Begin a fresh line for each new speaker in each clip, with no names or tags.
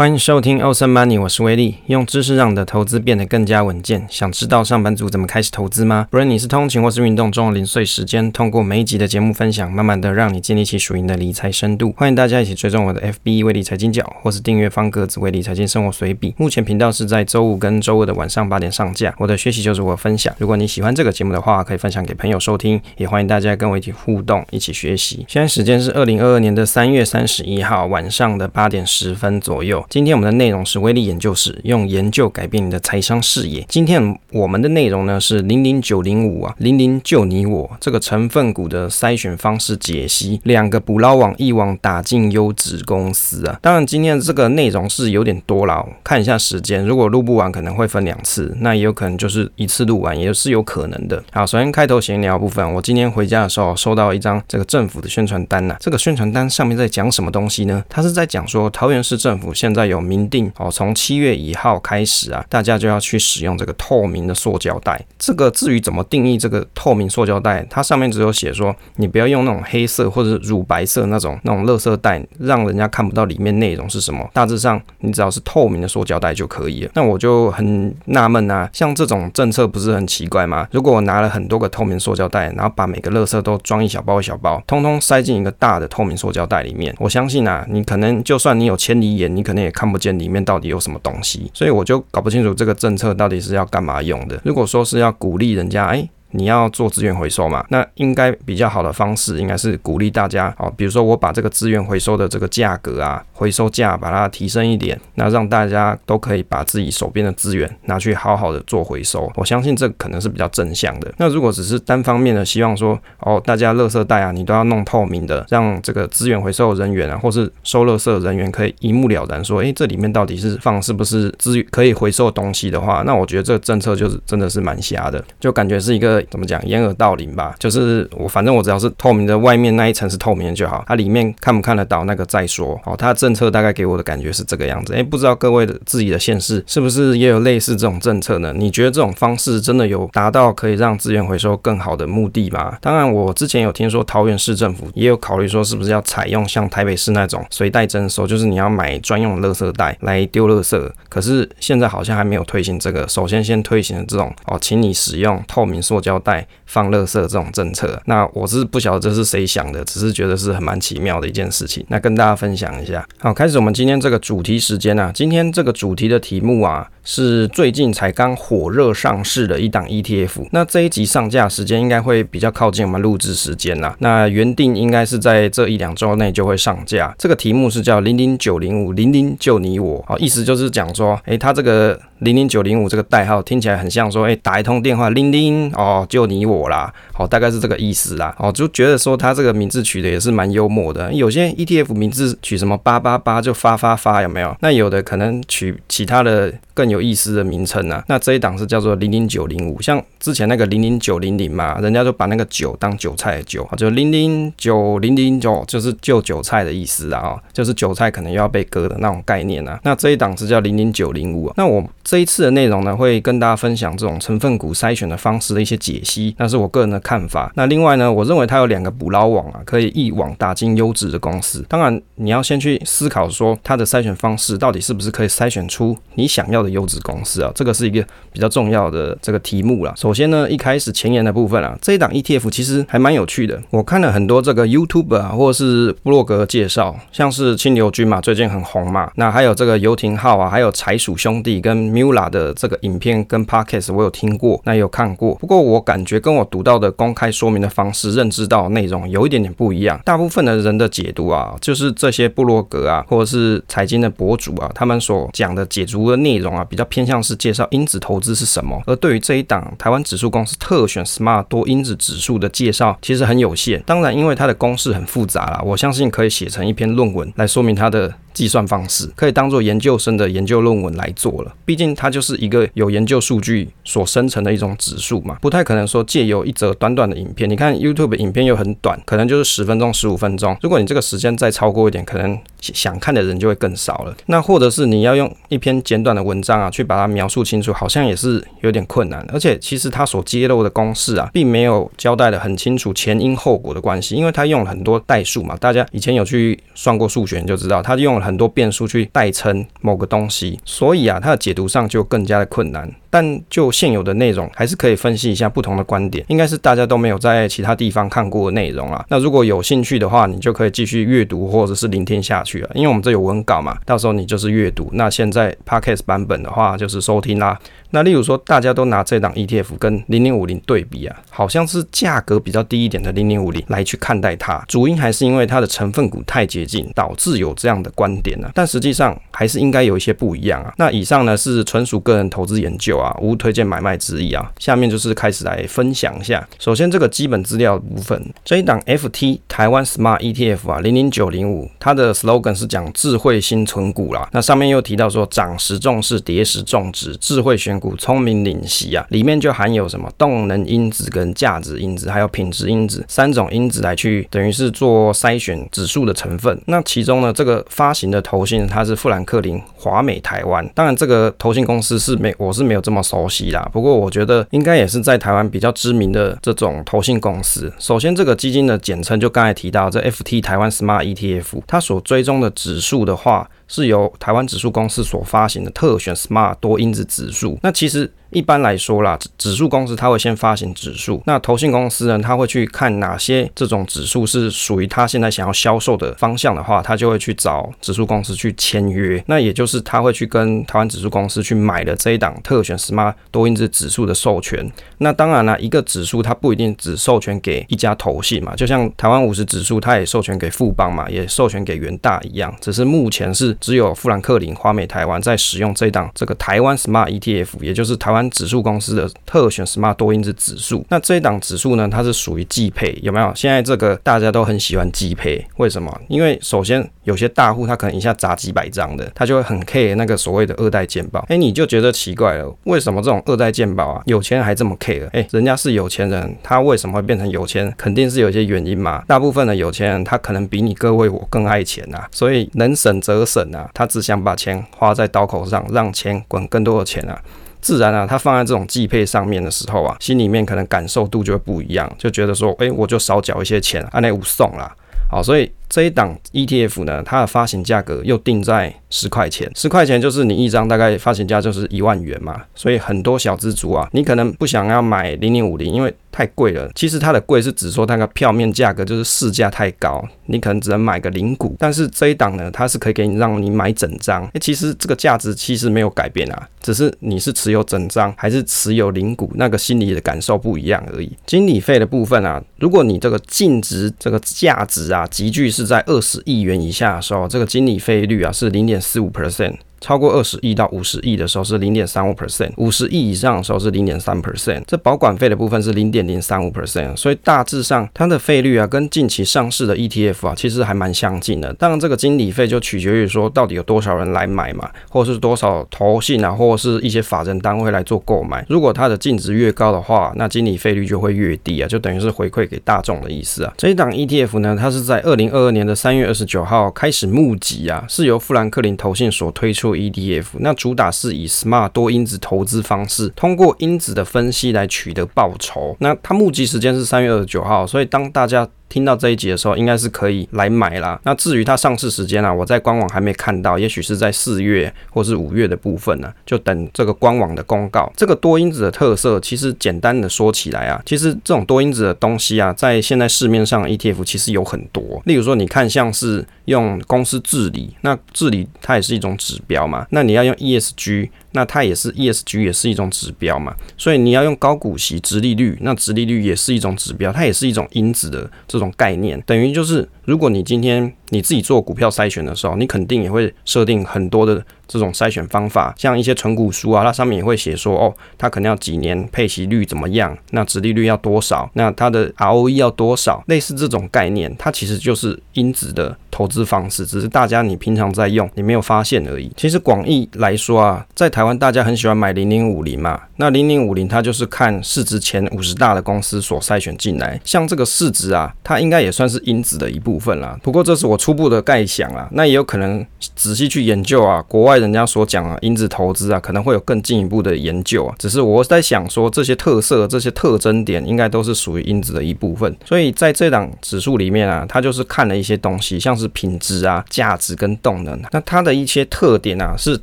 欢迎收听 Awesome Money，我是威利，用知识让你的投资变得更加稳健。想知道上班族怎么开始投资吗？不论你是通勤或是运动中的零碎时间，通过每一集的节目分享，慢慢的让你建立起属于你的理财深度。欢迎大家一起追踪我的 FB 威利财经角，或是订阅方格子威利财经生活随笔。目前频道是在周五跟周二的晚上八点上架。我的学习就是我分享。如果你喜欢这个节目的话，可以分享给朋友收听，也欢迎大家跟我一起互动，一起学习。现在时间是二零二二年的三月三十一号晚上的八点十分左右。今天我们的内容是威力研究室，用研究改变你的财商视野。今天我们的内容呢是零零九零五啊，零零就你我这个成分股的筛选方式解析，两个捕捞网一网打尽优质公司啊。当然今天这个内容是有点多了，看一下时间，如果录不完可能会分两次，那也有可能就是一次录完，也是有可能的。好，首先开头闲聊部分，我今天回家的时候收到一张这个政府的宣传单呐、这个宣传单上面在讲什么东西呢？它是在讲说桃园市政府现在有明定。哦，从七月一号开始啊，大家就要去使用这个透明的塑胶袋。这个至于怎么定义这个透明塑胶袋，它上面只有写说，你不要用那种黑色或者乳白色那种那种垃圾袋，让人家看不到里面内容是什么。大致上，你只要是透明的塑胶袋就可以了。那我就很纳闷啊，像这种政策不是很奇怪吗？如果我拿了很多个透明塑胶袋，然后把每个垃圾都装一小包一小包，通通塞进一个大的透明塑胶袋里面，我相信啊，你可能就算你有千里眼，你可能也看不见里面。到底有什么东西？所以我就搞不清楚这个政策到底是要干嘛用的。如果说是要鼓励人家，哎。你要做资源回收嘛？那应该比较好的方式应该是鼓励大家哦，比如说我把这个资源回收的这个价格啊，回收价把它提升一点，那让大家都可以把自己手边的资源拿去好好的做回收。我相信这可能是比较正向的。那如果只是单方面的希望说哦，大家垃圾袋啊，你都要弄透明的，让这个资源回收人员啊，或是收垃圾人员可以一目了然说，诶，这里面到底是放是不是资源可以回收的东西的话，那我觉得这个政策就是真的是蛮瞎的，就感觉是一个。怎么讲？掩耳盗铃吧，就是我反正我只要是透明的，外面那一层是透明的就好，它里面看不看得到那个再说。哦，它的政策大概给我的感觉是这个样子。诶，不知道各位的自己的县市是不是也有类似这种政策呢？你觉得这种方式真的有达到可以让资源回收更好的目的吗？当然，我之前有听说桃园市政府也有考虑说，是不是要采用像台北市那种随袋征收，就是你要买专用的垃圾袋来丢垃圾。可是现在好像还没有推行这个，首先先推行的这种哦，请你使用透明塑胶。胶带放垃圾这种政策，那我是不晓得这是谁想的，只是觉得是很蛮奇妙的一件事情。那跟大家分享一下。好，开始我们今天这个主题时间啊，今天这个主题的题目啊，是最近才刚火热上市的一档 ETF。那这一集上架时间应该会比较靠近我们录制时间啦。那原定应该是在这一两周内就会上架。这个题目是叫零零九零五零零就你我，好，意思就是讲说，诶、欸，它这个零零九零五这个代号听起来很像说，诶、打一通电话，零零哦。就你我啦，好，大概是这个意思啦，哦，就觉得说他这个名字取的也是蛮幽默的。有些 ETF 名字取什么八八八就发发发，有没有？那有的可能取其他的更有意思的名称啊。那这一档是叫做零零九零五，像之前那个零零九零零嘛，人家就把那个九当韭菜的韭，就零零九零零九就是救韭菜的意思啊，就是韭菜可能又要被割的那种概念啊。那这一档是叫零零九零五。那我这一次的内容呢，会跟大家分享这种成分股筛选的方式的一些解析，那是我个人的看法。那另外呢，我认为它有两个捕捞网啊，可以一网打尽优质的公司。当然，你要先去思考说它的筛选方式到底是不是可以筛选出你想要的优质公司啊，这个是一个比较重要的这个题目啦。首先呢，一开始前言的部分啊，这一档 ETF 其实还蛮有趣的。我看了很多这个 YouTube 啊，或者是布洛格介绍，像是清流君嘛，最近很红嘛。那还有这个游艇号啊，还有财鼠兄弟跟 Mula 的这个影片跟 Podcast 我有听过，那有看过。不过我感觉跟我读到的公开说明的方式，认知到内容有一点点不一样。大部分的人的解读啊，就是这些布洛格啊，或者是财经的博主啊，他们所讲的解读的内容啊，比较偏向是介绍因子投资是什么。而对于这一档台湾指数公司特选 Smart 多因子指数的介绍，其实很有限。当然，因为它的公式很复杂啦，我相信可以写成一篇论文来说明它的。计算方式可以当做研究生的研究论文来做了，毕竟它就是一个有研究数据所生成的一种指数嘛，不太可能说借由一则短短的影片，你看 YouTube 影片又很短，可能就是十分钟、十五分钟，如果你这个时间再超过一点，可能想看的人就会更少了。那或者是你要用一篇简短的文章啊，去把它描述清楚，好像也是有点困难。而且其实它所揭露的公式啊，并没有交代得很清楚前因后果的关系，因为它用了很多代数嘛，大家以前有去算过数学你就知道，它用了很很多变数去代称某个东西，所以啊，它的解读上就更加的困难。但就现有的内容，还是可以分析一下不同的观点，应该是大家都没有在其他地方看过的内容啊。那如果有兴趣的话，你就可以继续阅读或者是聆听下去了，因为我们这有文稿嘛，到时候你就是阅读。那现在 Podcast 版本的话就是收听啦。那例如说，大家都拿这档 ETF 跟零零五零对比啊，好像是价格比较低一点的零零五零来去看待它，主因还是因为它的成分股太接近，导致有这样的观点呢、但实际上还是应该有一些不一样啊。那以上呢是纯属个人投资研究啊，无推荐买卖之意啊。下面就是开始来分享一下。首先这个基本资料部分，这一档 FT 台湾 Smart ETF 啊，零零九零五，它的 slogan 是讲智慧新存股啦。那上面又提到说涨时重视，跌时重质，智慧选股，聪明领息啊，里面就含有什么动能因子跟价值因子，还有品质因子三种因子来去等于是做筛选指数的成分。那其中呢，这个发行的投信它是富兰克林华美台湾，当然这个投信公司是没我是没有这么熟悉啦，不过我觉得应该也是在台湾比较知名的这种投信公司。首先这个基金的简称就刚才提到这 FT 台湾 Smart ETF，它所追踪的指数的话。是由台湾指数公司所发行的特选 Smart 多因子指数。那其实。一般来说啦，指数公司它会先发行指数，那投信公司呢，它会去看哪些这种指数是属于它现在想要销售的方向的话，它就会去找指数公司去签约。那也就是它会去跟台湾指数公司去买了这一档特选 Smart 多因子指数的授权。那当然啦，一个指数它不一定只授权给一家投信嘛，就像台湾五十指数，它也授权给富邦嘛，也授权给元大一样。只是目前是只有富兰克林、华美台湾在使用这一档这个台湾 Smart ETF，也就是台湾。指数公司的特选 Smart 多因子指数，那这一档指数呢，它是属于季配，有没有？现在这个大家都很喜欢季配，为什么？因为首先有些大户他可能一下砸几百张的，他就会很 care 那个所谓的二代健保。哎，你就觉得奇怪了，为什么这种二代健保啊，有钱人还这么 care？哎，人家是有钱人，他为什么会变成有钱？肯定是有一些原因嘛。大部分的有钱人，他可能比你各位我更爱钱呐、所以能省则省啊，他只想把钱花在刀口上，让钱滚更多的钱啊。自然啊，他放在这种寄配上面的时候啊，心里面可能感受度就会不一样，就觉得说，哎、我就少缴一些钱，按那五送啦。好，所以这一档 ETF 呢，它的发行价格又定在十块钱，十块钱就是你一张大概发行价就是一万元嘛，所以很多小资族啊，你可能不想要买零零五零，因为太贵了。其实它的贵是指说它的票面价格就是市价太高，你可能只能买个零股。但是这一档呢，它是可以给你让你买整张。哎，其实这个价值其实没有改变啊，只是你是持有整张还是持有零股，那个心理的感受不一样而已。经理费的部分啊，如果你这个净值这个价值啊，急剧是是在二十亿元以下的时候，这个经理费率啊是零点四五 percent。超过二十亿到五十亿的时候是零点三五 percent，五十亿以上的时候是零点三 percent。这保管费的部分是零点零三五 percent，所以大致上它的费率啊，跟近期上市的 ETF 啊，其实还蛮相近的。当然，这个经理费就取决于说到底有多少人来买嘛，或是多少投信啊，或是一些法人单位来做购买。如果它的净值越高的话，那经理费率就会越低啊，就等于是回馈给大众的意思啊。这一档 ETF 呢，它是在二零二二年的三月二十九号开始募集啊，是由富兰克林投信所推出。ETF 那主打是以 Smart 多因子投资方式，通过因子的分析来取得报酬。那它募集时间是三月二十九号，所以当大家听到这一集的时候，应该是可以来买啦。那至于它上市时间啊，我在官网还没看到，也许是在四月或是五月的部分呢、啊，就等这个官网的公告。这个多因子的特色，其实简单的说起来啊，其实这种多因子的东西啊，在现在市面上 ETF 其实有很多。例如说，你看像是用公司治理，那治理它也是一种指标嘛。那你要用 ESG。那它也是 ESG，也是一种指标嘛，所以你要用高股息、直利率，那直利率也是一种指标，它也是一种因子的这种概念，等于就是，如果你今天你自己做股票筛选的时候，你肯定也会设定很多的。这种筛选方法，像一些存股书啊，它上面也会写说，哦，它可能要几年配息率怎么样，那值利率要多少，那它的 ROE 要多少，类似这种概念，它其实就是因子的投资方式，只是大家你平常在用，你没有发现而已。其实广义来说啊，在台湾大家很喜欢买零零五零嘛，那零零五零它就是看市值前五十大的公司所筛选进来，像这个市值啊，它应该也算是因子的一部分部分啦。不过这是我初步的概想啊，那也有可能仔细去研究啊，国外人家所讲啊，因子投资啊，可能会有更进一步的研究啊。只是我在想说，这些特色、这些特征点，应该都是属于因子的一部分。所以在这档指数里面啊，它就是看了一些东西，像是品质啊、价值跟动能。那它的一些特点啊，是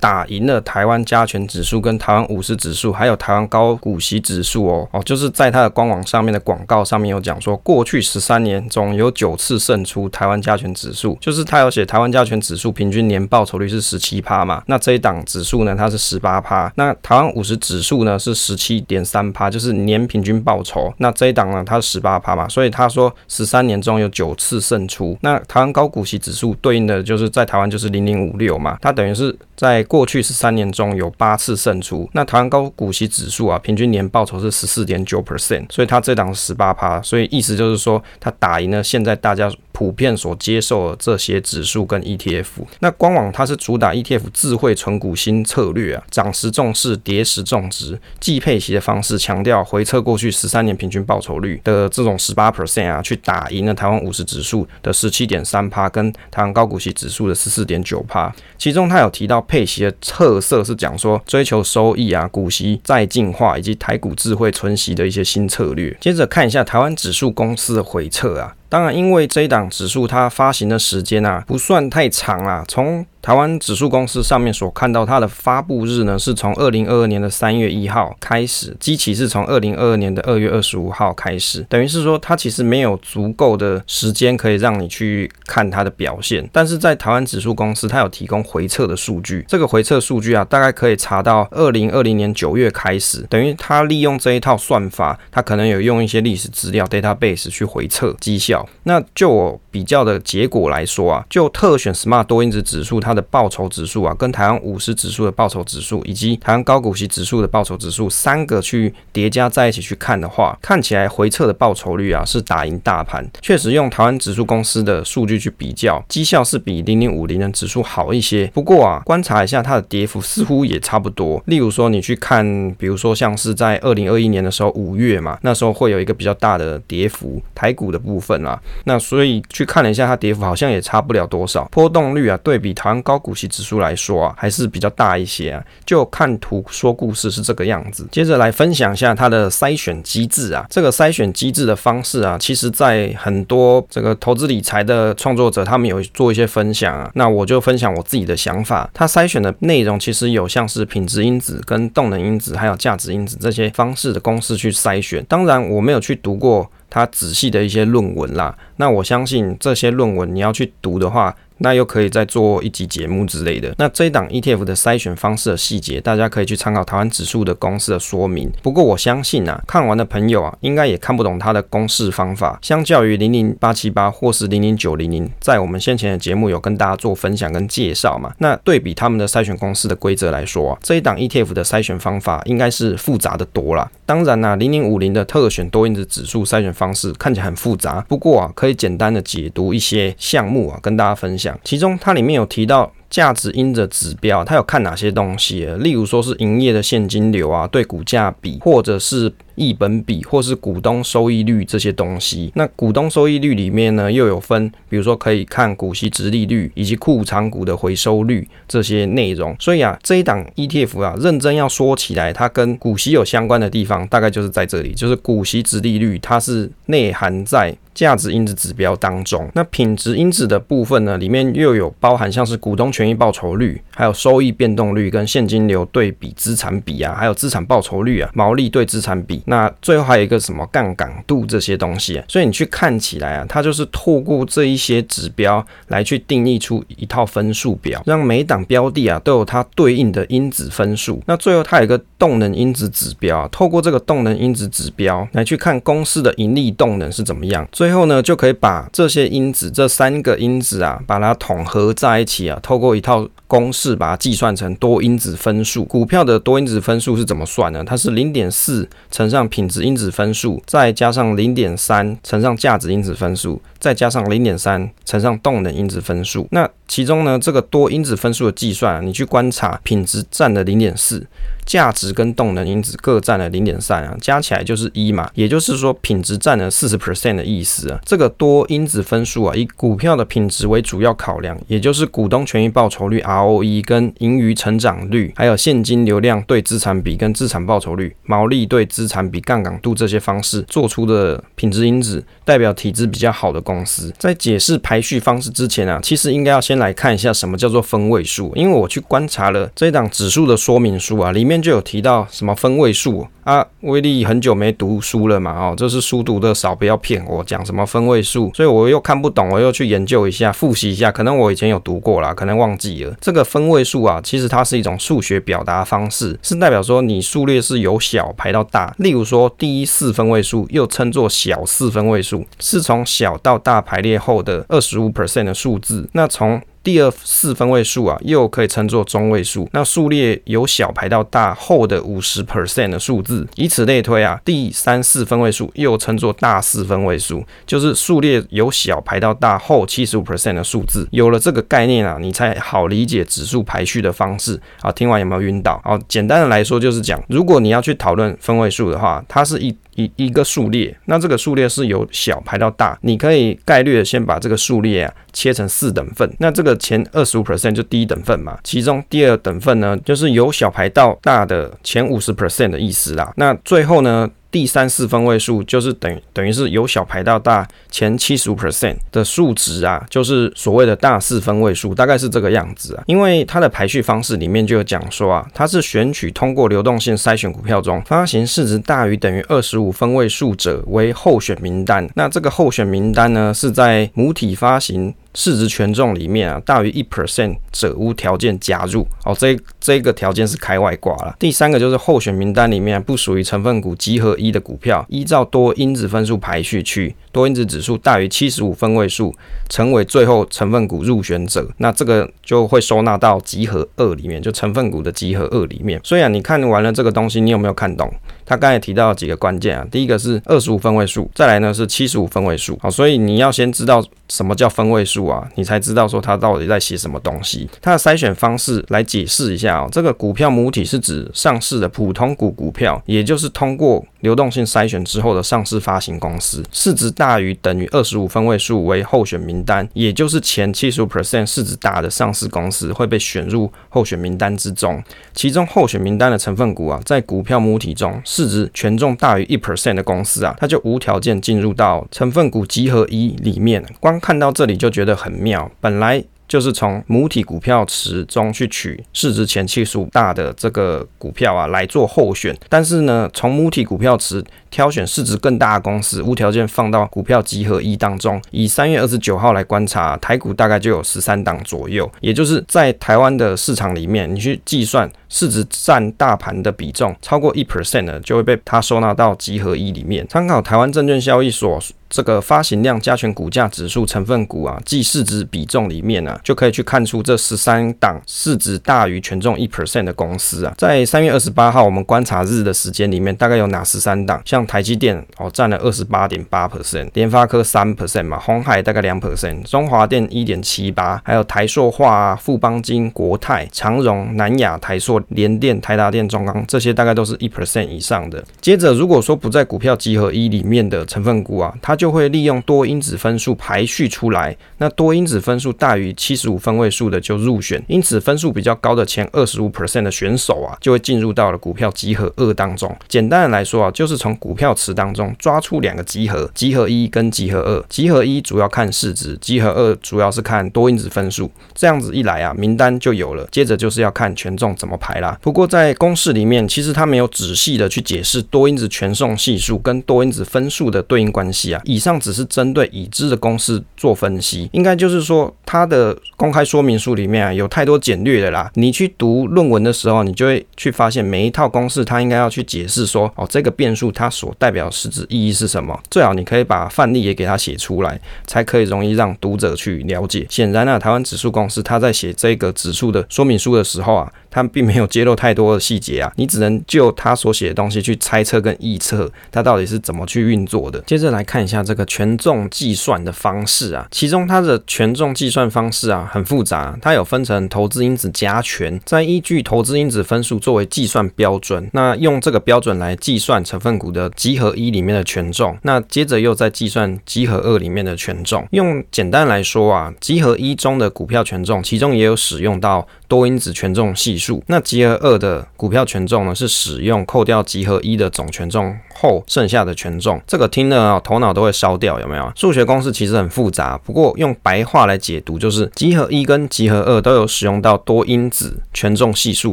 打赢了台湾加权指数跟台湾五十指数，还有台湾高股息指数哦哦，就是在它的官网上面的广告上面有讲说，过去十三年中有九次胜出台湾加权指数，就是他有写台湾加权指数平均年报酬率是十七趴嘛，那这一档指数呢，它是十八趴，那台湾五十指数呢是十七点三趴，就是年平均报酬，那这一档呢它是十八趴嘛，所以他说十三年中有九次胜出，那台湾高股息指数对应的就是在台湾就是零零五六嘛，它等于是在过去十三年中有八次胜出，那台湾高股息指数啊平均年报酬是十四点九 percent，所以它这档是十八趴，所以意思就是说它打赢了现在大家。普遍所接受的这些指数跟 ETF，那官网它是主打 ETF 智慧存股新策略啊，涨时重视，跌时重质，季配息的方式，强调回测过去十三年平均报酬率的这种十八 percent 啊，去打赢了台湾五十指数的十七点三趴，跟台湾高股息指数的十四点九趴。其中它有提到配息的特色是讲说追求收益啊，股息再进化以及台股智慧存息的一些新策略。接着看一下台湾指数公司的回测啊。当然，因为这一档指数它发行的时间啊不算太长啊，从台湾指数公司上面所看到，它的发布日呢是从二零二二年的三月一号开始，基期是从二零二二年的二月二十五号开始，等于是说它其实没有足够的时间可以让你去看它的表现。但是在台湾指数公司，它有提供回测的数据，这个回测数据啊，大概可以查到二零二零年九月开始，等于它利用这一套算法，它可能有用一些历史资料 database 去回测绩效。那就我比较的结果来说啊，就特选 Smart 多因子指数它。的报酬指数啊，跟台湾五十指数的报酬指数，以及台湾高股息指数的报酬指数三个去叠加在一起去看的话，看起来回撤的报酬率啊是打赢大盘。确实用台湾指数公司的数据去比较，绩效是比零零五零的指数好一些。不过啊，观察一下它的跌幅似乎也差不多。例如说你去看，比如说像是在二零二一年的时候五月嘛，那时候会有一个比较大的跌幅，台股的部分啊，那所以去看了一下它跌幅好像也差不了多少，波动率啊对比台湾。高股息指数来说啊，还是比较大一些啊。就看图说故事是这个样子。接着来分享一下它的筛选机制啊。这个筛选机制的方式啊，其实在很多这个投资理财的创作者他们有做一些分享啊。那我就分享我自己的想法。它筛选的内容其实有像是品质因子、跟动能因子，还有价值因子这些方式的公式去筛选。当然我没有去读过他仔细的一些论文啦。那我相信这些论文你要去读的话。那又可以再做一集节目之类的。那这一档 ETF 的筛选方式的细节，大家可以去参考台湾指数的公式的说明。不过我相信啊，看完的朋友啊，应该也看不懂它的公式方法。相较于零零八七八或是零零九零零，在我们先前的节目有跟大家做分享跟介绍嘛。那对比他们的筛选公式的规则来说啊，这一档 ETF 的筛选方法应该是复杂的多啦。当然啦，零零五零的特选多因子指数筛选方式看起来很复杂，不过啊，可以简单的解读一些项目啊，跟大家分享。其中它里面有提到价值因子指标，它有看哪些东西？例如说是营业的现金流啊，对股价比，或者是。益本比或是股东收益率这些东西，那股东收益率里面呢，又有分，比如说可以看股息殖利率以及库藏股的回收率这些内容。所以啊，这一档 ETF 啊，认真要说起来，它跟股息有相关的地方，大概就是在这里，就是股息殖利率，它是内含在价值因子指标当中。那品质因子的部分呢，里面又有包含像是股东权益报酬率，还有收益变动率跟现金流对比资产比啊，还有资产报酬率啊，毛利对资产比。那最后还有一个什么杠杆度这些东西啊，所以你去看起来啊，它就是透过这一些指标来去定义出一套分数表，让每档标的啊都有它对应的因子分数。那最后它有一个动能因子指标，透过这个动能因子指标来去看公司的盈利动能是怎么样。最后呢，就可以把这些因子这三个因子啊，把它统合在一起啊，透过一套。公式把它计算成多因子分数。股票的多因子分数是怎么算呢？它是零点四乘上品质因子分数，再加上零点三乘上价值因子分数，再加上零点三乘上动能因子分数。那其中呢，这个多因子分数的计算啊，你去观察品质占了零点四。价值跟动能因子各占了零点三啊，加起来就是一嘛，也就是说品质占了四十 percent 的意思啊。这个多因子分数啊，以股票的品质为主要考量，也就是股东权益报酬率 ROE 跟盈余成长率，还有现金流量对资产比跟资产报酬率、毛利对资产比、杠杆度这些方式做出的品质因子，代表体质比较好的公司。在解释排序方式之前啊，其实应该要先来看一下什么叫做分位数，因为我去观察了这一档指数的说明书啊，里面。里面就有提到什么分位数啊？威力很久没读书了嘛，哦，这是书读的少，不要骗我，讲什么分位数，所以我又看不懂，我又去研究一下，复习一下，可能我以前有读过啦，可能忘记了。这个分位数啊，其实它是一种数学表达方式，是代表说你数列是由小排到大。例如说，第一四分位数又称作小四分位数，是从小到大排列后的二十五 percent 的数字。那从第二四分位数啊，又可以称作中位数。那数列由小排到大后的五十 percent 的数字，以此类推啊。第三四分位数又称作大四分位数，就是数列由小排到大后七十五 percent 的数字。有了这个概念啊，你才好理解指数排序的方式啊。听完有没有晕倒？好，简单的来说就是讲，如果你要去讨论分位数的话，它是一。一一个数列，那这个数列是由小排到大，你可以概率的先把这个数列啊切成四等份，那这个前二十五 percent 就第一等份嘛，其中第二等份呢就是由小排到大的前五十 percent 的意思啦，那最后呢，第三四分位数就是等于等于是由小排到大前七十五 percent 的数值啊，就是所谓的大四分位数，大概是这个样子啊。因为它的排序方式里面就有讲说啊，它是选取通过流动性筛选股票中发行市值大于等于二十五分位数者为候选名单。那这个候选名单呢，是在母体发行。市值权重里面啊，大于一 percent 者无条件加入哦。这这个条件是开外挂了。第三个就是候选名单里面不属于成分股集合一的股票，依照多因子分数排序去，多因子指数大于七十五分位数，成为最后成分股入选者，那这个就会收纳到集合二里面，就成分股的集合二里面。所以啊，你看完了这个东西，你有没有看懂？他刚才提到几个关键啊，第一个是二十五分位数，再来呢是七十五分位数。好，所以你要先知道什么叫分位数啊，你才知道说它到底在写什么东西。它的筛选方式来解释一下啊，这个股票母体是指上市的普通股股票，也就是通过流动性筛选之后的上市发行公司，市值大于等于二十五分位数为候选名单，也就是前七十五 percent 市值大的上市公司会被选入候选名单之中。其中候选名单的成分股啊，在股票母体中市值权重大于一 percent 的公司啊，它就无条件进入到成分股集合一里面。光看到这里就觉得很妙，本来。就是从母体股票池中去取市值前七十五大的这个股票啊来做候选，但是呢，从母体股票池挑选市值更大的公司，无条件放到股票集合一当中。以三月二十九号来观察，台股大概就有十三档左右，也就是在台湾的市场里面，你去计算市值占大盘的比重超过一 percent 呢，就会被它收纳到集合一里面。参考台湾证券交易所。这个发行量加权股价指数成分股啊，即市值比重里面呢、啊，就可以去看出这十三档市值大于权重一 percent 的公司啊，在三月二十八号我们观察日的时间里面，大概有哪十三档？像台积电哦，占了二十八点八 percent，联发科三 percent 嘛，鸿海大概两 percent，中华电一点七八，还有台塑化啊、富邦金、国泰、长荣、南亚、台塑、联电、台达电、中钢这些大概都是一 percent 以上的。接着，如果说不在股票集合一里面的成分股啊，它就会利用多因子分数排序出来，那多因子分数大于七十五分位数的就入选，因此分数比较高的前二十五 percent 的选手啊，就会进入到了股票集合二当中。简单的来说啊，就是从股票池当中抓出两个集合，集合一跟集合二。集合一主要看市值，集合二主要是看多因子分数。这样子一来啊，名单就有了。接着就是要看权重怎么排。牌啦。不过在公式里面，其实它没有仔细的去解释多因子权重系数跟多因子分数的对应关系啊。以上只是针对已知的公式做分析，应该就是说它的公开说明书里面啊有太多简略的啦。你去读论文的时候，你就会去发现每一套公式它应该要去解释说哦，这个变数它所代表实质意义是什么。最好你可以把范例也给它写出来，才可以容易让读者去了解。显然、啊，台湾指数公司它在写这个指数的说明书的时候啊。他并没有有揭露太多的细节啊，你只能就他所写的东西去猜测跟臆测，它到底是怎么去运作的。接着来看一下这个权重计算的方式啊，其中它的权重计算方式啊很复杂，它有分成投资因子加权，再依据投资因子分数作为计算标准，那用这个标准来计算成分股的集合一里面的权重，那接着又再计算集合二里面的权重。用简单来说啊，集合一中的股票权重，其中也有使用到多因子权重系数，那集合二的股票权重呢，是使用扣掉集合一的总权重后剩下的权重。这个听了啊，头脑都会烧掉，有没有？数学公式其实很复杂，不过用白话来解读，就是集合一跟集合二都有使用到多因子权重系数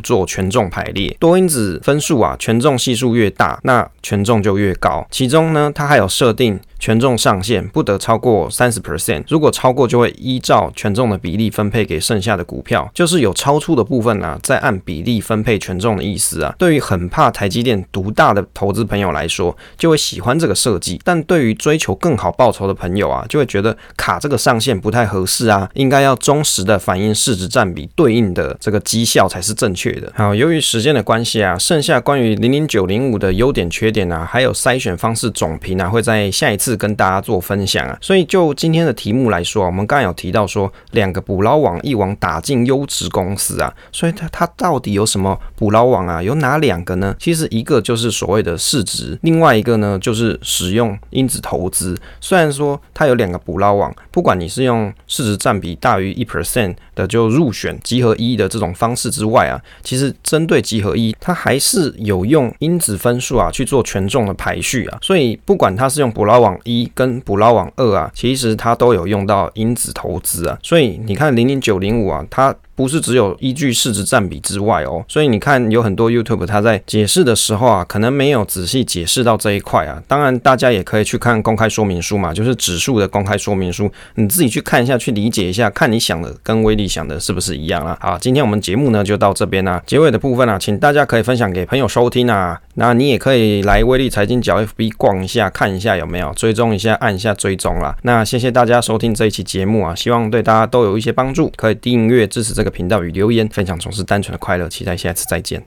做权重排列。多因子分数啊，权重系数越大，那权重就越高。其中呢，它还有设定。权重上限不得超过三十 percent，如果超过就会依照权重的比例分配给剩下的股票，就是有超出的部分啊，再按比例分配权重的意思啊。对于很怕台积电独大的投资朋友来说，就会喜欢这个设计；但对于追求更好报酬的朋友啊，就会觉得卡这个上限不太合适啊，应该要忠实的反映市值占比对应的这个绩效才是正确的。好，由于时间的关系啊，剩下关于零零九零五的优点、缺点啊，还有筛选方式总评啊，会在下一次。是跟大家做分享啊，所以就今天的题目来说啊，我们刚刚有提到说，两个捕捞网一网打进优质公司啊，所以它它到底有什么捕捞网啊？有哪两个呢？其实一个就是所谓的市值，另外一个呢就是使用因子投资。虽然说它有两个捕捞网，不管你是用市值占比大于一 percent 的就入选集合一的这种方式之外啊，其实针对集合一，它还是有用因子分数啊去做权重的排序啊，所以不管它是用捕捞网。一跟捕捞网二啊，其实它都有用到因子投资啊，所以你看零零九零五啊，它。不是只有依据市值占比之外哦，所以你看有很多 YouTube 他在解释的时候啊，可能没有仔细解释到这一块啊。当然，大家也可以去看公开说明书嘛，就是指数的公开说明书，你自己去看一下，去理解一下，看你想的跟威力想的是不是一样啊？好，今天我们节目呢就到这边啦。结尾的部分啊，请大家可以分享给朋友收听啊。那你也可以来威力财经角 FB 逛一下，看一下有没有追踪一下，按一下追踪啦。那谢谢大家收听这一期节目啊，希望对大家都有一些帮助，可以订阅支持这个。频道与留言分享总是单纯的快乐，期待下次再见。